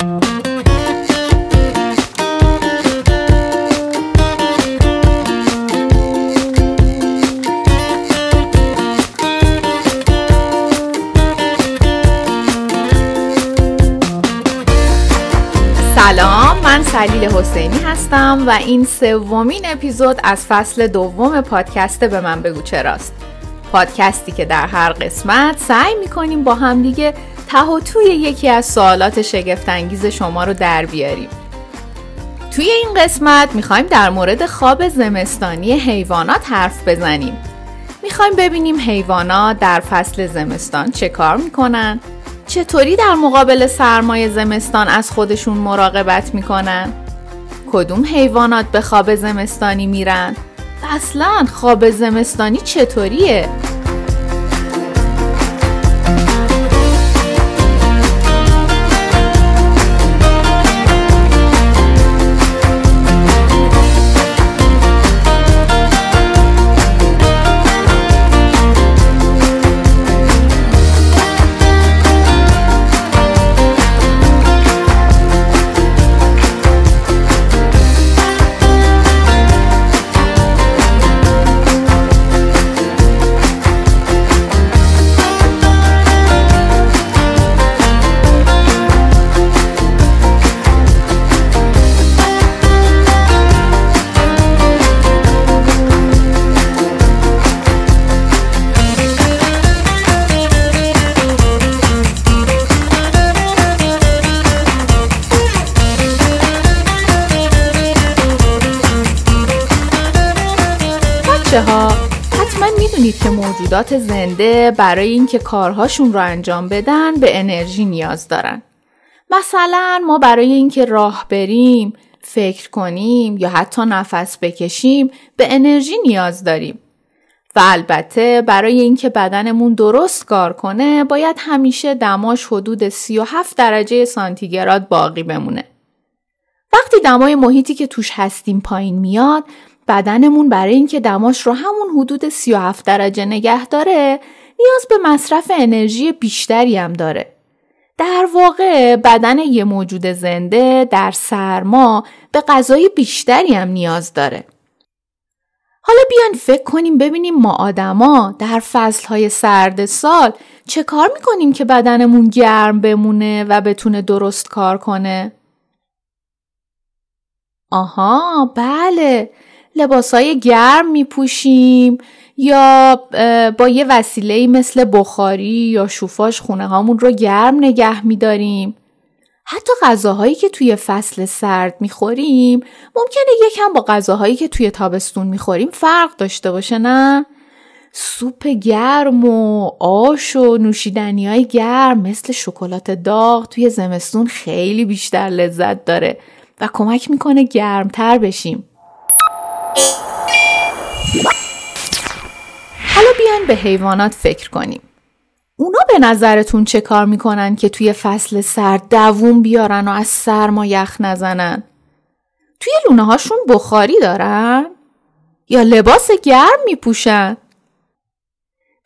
سلام من سلیل حسینی هستم و این سومین اپیزود از فصل دوم پادکست به من بگو چراست پادکستی که در هر قسمت سعی می‌کنیم با همدیگه توی یکی از سوالات شگفتانگیز شما رو در بیاریم توی این قسمت می‌خوایم در مورد خواب زمستانی حیوانات حرف بزنیم می‌خوایم ببینیم حیوانات در فصل زمستان چه کار می‌کنن چطوری در مقابل سرمایه زمستان از خودشون مراقبت می‌کنن؟ کدوم حیوانات به خواب زمستانی میرن؟ اصلا خواب زمستانی چطوریه؟ بچه ها حتما می‌دونید که موجودات زنده برای اینکه کارهاشون رو انجام بدن به انرژی نیاز دارن. مثلا ما برای اینکه راه بریم، فکر کنیم یا حتی نفس بکشیم به انرژی نیاز داریم. و البته برای اینکه بدنمون درست کار کنه باید همیشه دماش حدود 37 درجه سانتیگراد باقی بمونه. وقتی دمای محیطی که توش هستیم پایین میاد بدنمون برای اینکه دماش رو همون حدود 37 درجه نگه داره نیاز به مصرف انرژی بیشتری هم داره. در واقع بدن یه موجود زنده در سرما به غذای بیشتری هم نیاز داره. حالا بیان فکر کنیم ببینیم ما آدما در فصلهای سرد سال چه کار می‌کنیم که بدنمون گرم بمونه و بتونه درست کار کنه؟ آها بله لباسای گرم میپوشیم یا با یه وسیله مثل بخاری یا شوفاش خونه هامون رو گرم نگه میداریم. حتی غذاهایی که توی فصل سرد می‌خوریم ممکنه یکم با غذاهایی که توی تابستون می‌خوریم فرق داشته باشه نه؟ سوپ گرم و آش و نوشیدنی های گرم مثل شکلات داغ توی زمستون خیلی بیشتر لذت داره و کمک می‌کنه گرمتر بشیم. حالا بیاین به حیوانات فکر کنیم. اونا به نظرتون چه کار می‌کنن که توی فصل سرد دووم بیارن و از سرما یخ نزنن؟ توی لونه هاشون بخاری دارن؟ یا لباس گرم میپوشن؟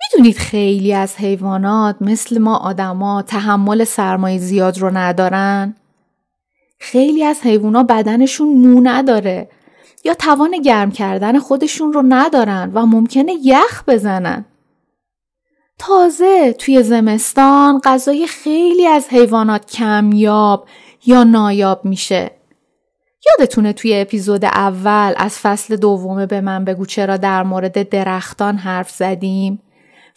می‌دونید خیلی از حیوانات مثل ما آدما تحمل سرمایه زیاد رو ندارن؟ خیلی از حیوانات بدنشون مو نداره یا توان گرم کردن خودشون رو ندارن و ممکنه یخ بزنن. تازه توی زمستان غذای خیلی از حیوانات کمیاب یا نایاب میشه. یادتونه توی اپیزود اول از فصل دوم به من بگو چرا در مورد درختان حرف زدیم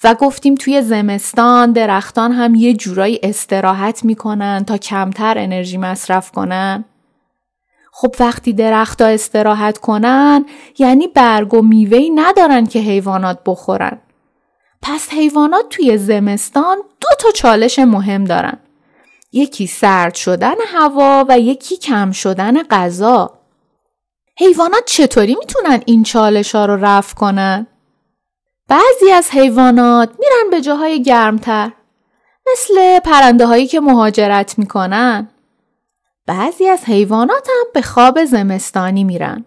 و گفتیم توی زمستان درختان هم یه جورایی استراحت می‌کنن تا کمتر انرژی مصرف کنن؟ خب وقتی درختها استراحت کنن یعنی برگ و میوهی ندارن که حیوانات بخورن. پس حیوانات توی زمستان دو تا چالش مهم دارن. یکی سرد شدن هوا و یکی کم شدن غذا. حیوانات چطوری می‌تونن این چالش ها رو رفع کنن؟ بعضی از حیوانات میرن به جاهای گرمتر مثل پرنده هایی که مهاجرت می‌کنن بعضی از حیوانات به خواب زمستانی میرن.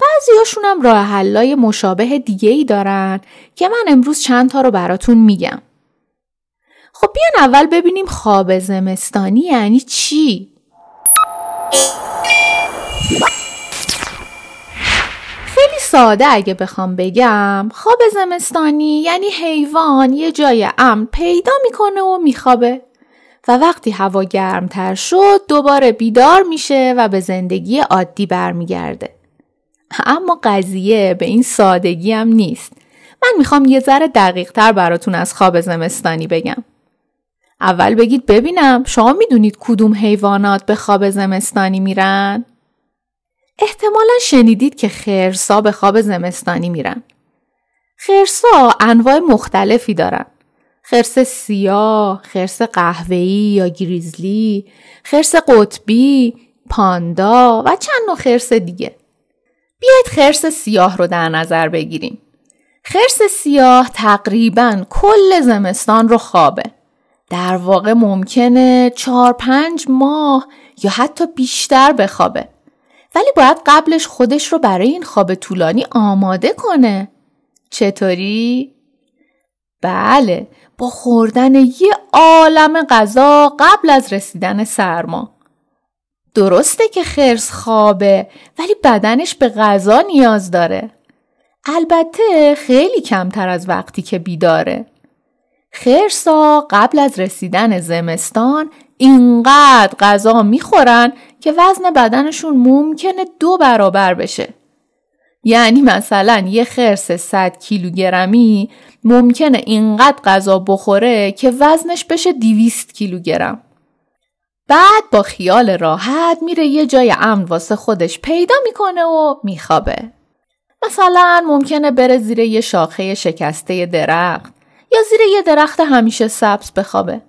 بعضی هم راه حلای مشابه دیگه ای دارن که من امروز چند تا رو براتون میگم. خب بیان اول ببینیم خواب زمستانی یعنی چی؟ خیلی ساده اگه بخوام بگم خواب زمستانی یعنی حیوان یه جای امن پیدا می‌کنه و میخوابه و وقتی هوا گرمتر شد دوباره بیدار میشه و به زندگی عادی برمیگرده اما قضیه به این سادگی هم نیست من می‌خوام یه ذره دقیق تر براتون از خواب زمستانی بگم اول بگید ببینم شما می‌دونید کدوم حیوانات به خواب زمستانی میرن؟ احتمالا شنیدید که خرسا به خواب زمستانی میرن. خرسا انواع مختلفی دارن. خرس سیاه، خرس قهوه‌ای یا گریزلی، خرس قطبی، پاندا و چند نوع خرس دیگه. بیاید خرس سیاه رو در نظر بگیریم. خرس سیاه تقریبا کل زمستان رو خوابه. در واقع ممکنه چهار پنج ماه یا حتی بیشتر بخوابه. ولی باید قبلش خودش رو برای این خواب طولانی آماده کنه. چطوری؟ بله با خوردن یه عالم غذا قبل از رسیدن سرما. درسته که خرس خوابه ولی بدنش به غذا نیاز داره. البته خیلی کمتر از وقتی که بیداره. خرسا قبل از رسیدن زمستان اینقدر غذا می‌خورن که وزن بدنشون ممکنه دو برابر بشه. یعنی مثلا یه خرس 100 کیلوگرمی ممکنه اینقدر غذا بخوره که وزنش بشه 200 کیلوگرم. بعد با خیال راحت میره یه جای امن واسه خودش پیدا می‌کنه و میخوابه. مثلا ممکنه بره زیر یه شاخه شکسته درخت یا زیر یه درخت همیشه سبز بخوابه.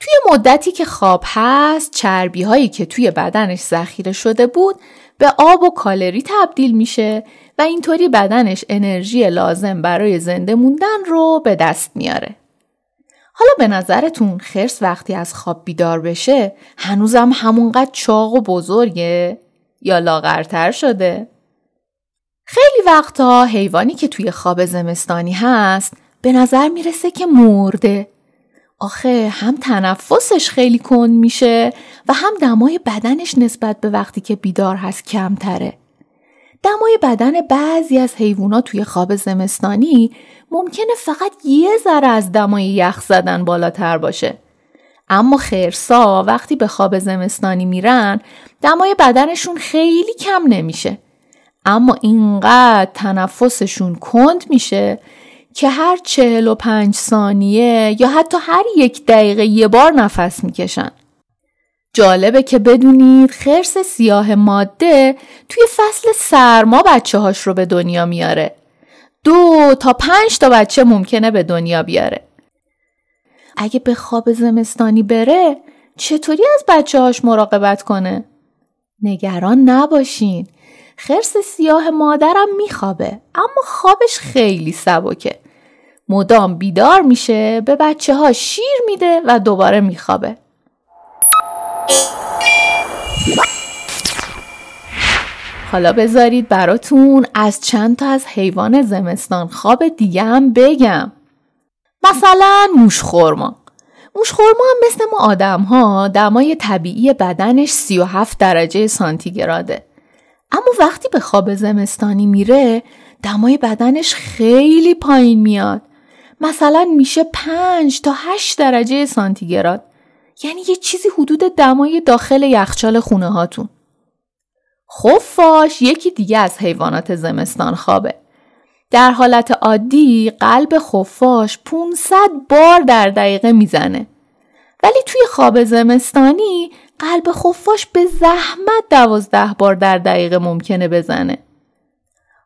توی مدتی که خواب هست چربی هایی که توی بدنش ذخیره شده بود به آب و کالری تبدیل میشه و اینطوری بدنش انرژی لازم برای زنده موندن رو به دست میاره. حالا به نظرتون خرس وقتی از خواب بیدار بشه هنوزم همونقدر چاق و بزرگه یا لاغرتر شده؟ خیلی وقتا حیوانی که توی خواب زمستانی هست به نظر می‌رسه که مرده آخه هم تنفسش خیلی کند میشه و هم دمای بدنش نسبت به وقتی که بیدار هست کمتره. دمای بدن بعضی از حیوانات توی خواب زمستانی ممکنه فقط یه ذره از دمای یخ زدن بالاتر باشه. اما خرسا وقتی به خواب زمستانی میرن دمای بدنشون خیلی کم نمیشه. اما اینقدر تنفسشون کند میشه که هر چهل و پنج ثانیه یا حتی هر یک دقیقه یه بار نفس می‌کشن. جالبه که بدونید خرس سیاه ماده توی فصل سرما بچه هاش رو به دنیا میاره. دو تا پنج تا بچه ممکنه به دنیا بیاره. اگه به خواب زمستانی بره چطوری از بچه هاش مراقبت کنه؟ نگران نباشین. خرس سیاه مادرم میخوابه اما خوابش خیلی سبکه مدام بیدار میشه به بچه ها شیر میده و دوباره میخوابه. حالا بذارید براتون از چند تا از حیوان زمستان خواب دیگه هم بگم. مثلا موشخورما موشخورما هم مثل ما آدم ها دمای طبیعی بدنش 37 درجه سانتیگراده. اما وقتی به خواب زمستانی میره دمای بدنش خیلی پایین میاد. مثلا میشه 5 تا 8 درجه سانتیگراد. یعنی یه چیزی حدود دمای داخل یخچال خونه هاتون. خفاش یکی دیگه از حیوانات زمستان خوابه. در حالت عادی قلب خفاش 500 بار در دقیقه می‌زنه. ولی توی خواب زمستانی قلب خفاش به زحمت دوازده بار در دقیقه ممکنه بزنه.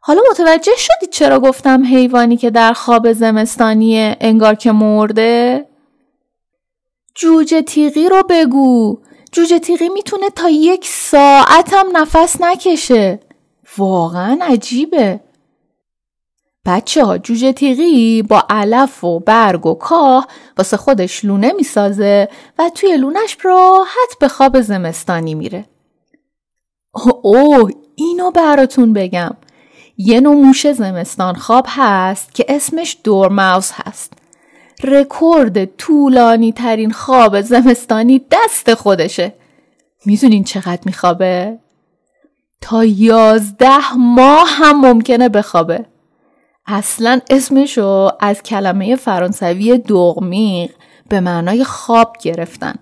حالا متوجه شدید چرا گفتم حیوانی که در خواب زمستانی انگار که مرده؟ جوجه تیغی رو بگو جوجه تیغی می‌تونه تا یک ساعت هم نفس نکشه واقعا عجیبه بچه ها جوجه تیغی با علف و برگ و کاه واسه خودش لونه می‌سازه و توی لونش راحت به خواب زمستانی میره. اوه اینو براتون بگم. یه نوع موش زمستان خواب هست که اسمش دورماوس هست. رکورد طولانی ترین خواب زمستانی دست خودشه. می‌دونین چقدر میخوابه؟ تا یازده ماه هم ممکنه بخوابه اصلا اسمشو از کلمه فرانسوی دوغمیق به معنای خواب گرفتن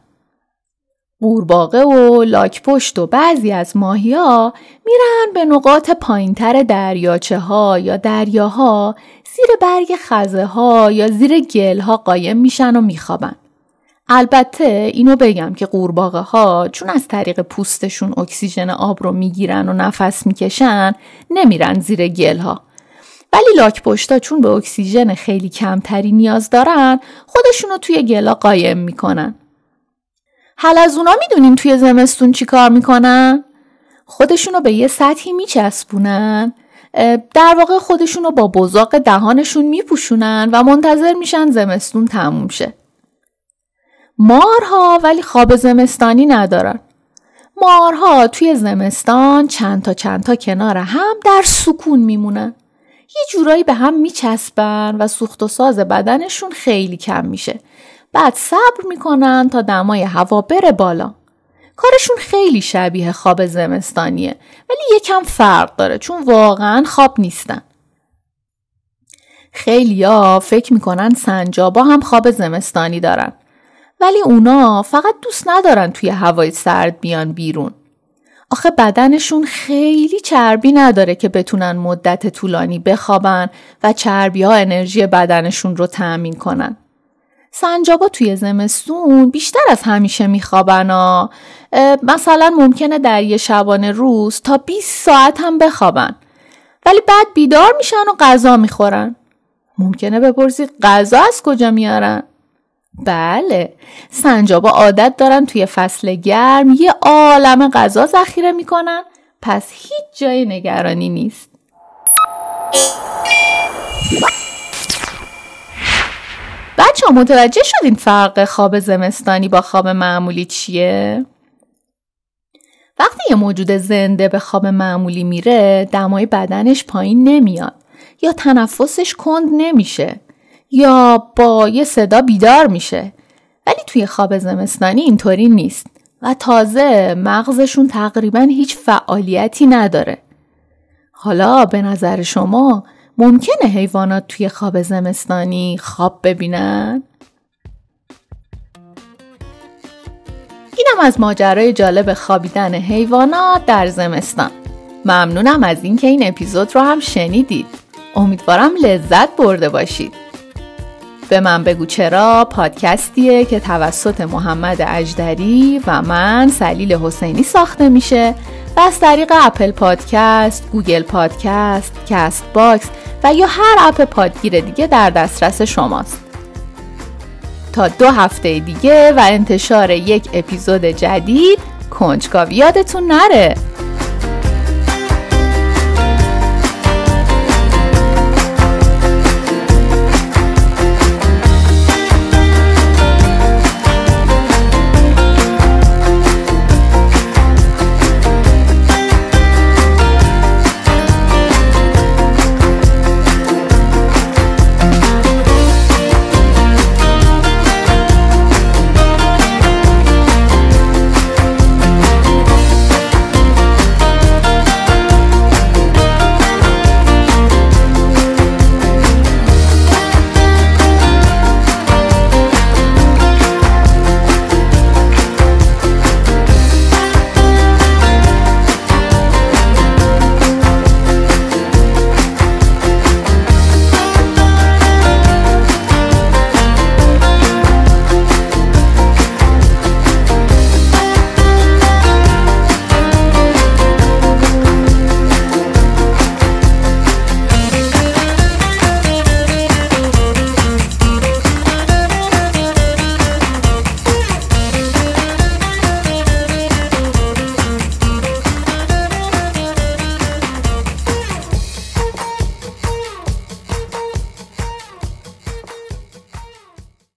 قورباغه و لاکپشت و بعضی از ماهی ها میرن به نقاط پایینتر دریاچه ها یا دریاها زیر برگ خزه ها یا زیر گل ها قایم میشن و میخوابن. البته اینو بگم که قورباغه ها چون از طریق پوستشون اکسیژن آب رو می‌گیرن و نفس می‌کشن نمیرن زیر گل ها. ولی لاکپشتا چون به اکسیژن خیلی کمتری نیاز دارن خودشونو توی گلا قایم می‌کنن. حل از اونا می‌دونین توی زمستون چی کار می‌کنن؟ خودشونو به یه سطحی میچسبونن در واقع خودشونو با بزاق دهانشون میپوشونن و منتظر میشن زمستون تموم شه. مارها ولی خواب زمستانی ندارن. مارها توی زمستان چند تا چند تا کنار هم در سکون میمونن. یه جورایی به هم میچسبن و سوخت و ساز بدنشون خیلی کم میشه بعد صبر می‌کنن تا دمای هوا بره بالا. کارشون خیلی شبیه خواب زمستانیه ولی یکم فرق داره چون واقعا خواب نیستن. خیلیا فکر می‌کنن سنجابا هم خواب زمستانی دارن ولی اونا فقط دوست ندارن توی هوای سرد بیان بیرون. آخه بدنشون خیلی چربی نداره که بتونن مدت طولانی بخوابن و چربی ها انرژی بدنشون رو تأمین کنن. سنجابا توی زمستون بیشتر از همیشه میخوابن ها. مثلا ممکنه در یه شبانه روز تا 20 ساعت هم بخوابن. ولی بعد بیدار میشن و غذا می‌خورن. ممکنه بپرسی غذا از کجا میارن؟ بله سنجابا عادت دارن توی فصل گرم یه عالم غذا ذخیره می‌کنن پس هیچ جای نگرانی نیست بچه ها متوجه شدین فرق خواب زمستانی با خواب معمولی چیه؟ وقتی یه موجود زنده به خواب معمولی میره دمای بدنش پایین نمیاد یا تنفسش کند نمیشه یا با یه صدا بیدار میشه ولی توی خواب زمستانی اینطوری نیست و تازه مغزشون تقریبا هیچ فعالیتی نداره حالا به نظر شما ممکنه حیوانات توی خواب زمستانی خواب ببینن؟ اینم از ماجرای جالب خوابیدن حیوانات در زمستان. ممنونم از اینکه این اپیزود رو هم شنیدید. امیدوارم لذت برده باشید. به من بگو چرا پادکستیه که توسط محمد اجدری و من سلیل حسینی ساخته میشه و از طریق Apple Podcast، Google Podcast، Castbox و یا هر اپ پادگیر دیگه در دسترس شماست. تا دو هفته دیگه و انتشار یک اپیزود جدید کنجکاوی یادتون نره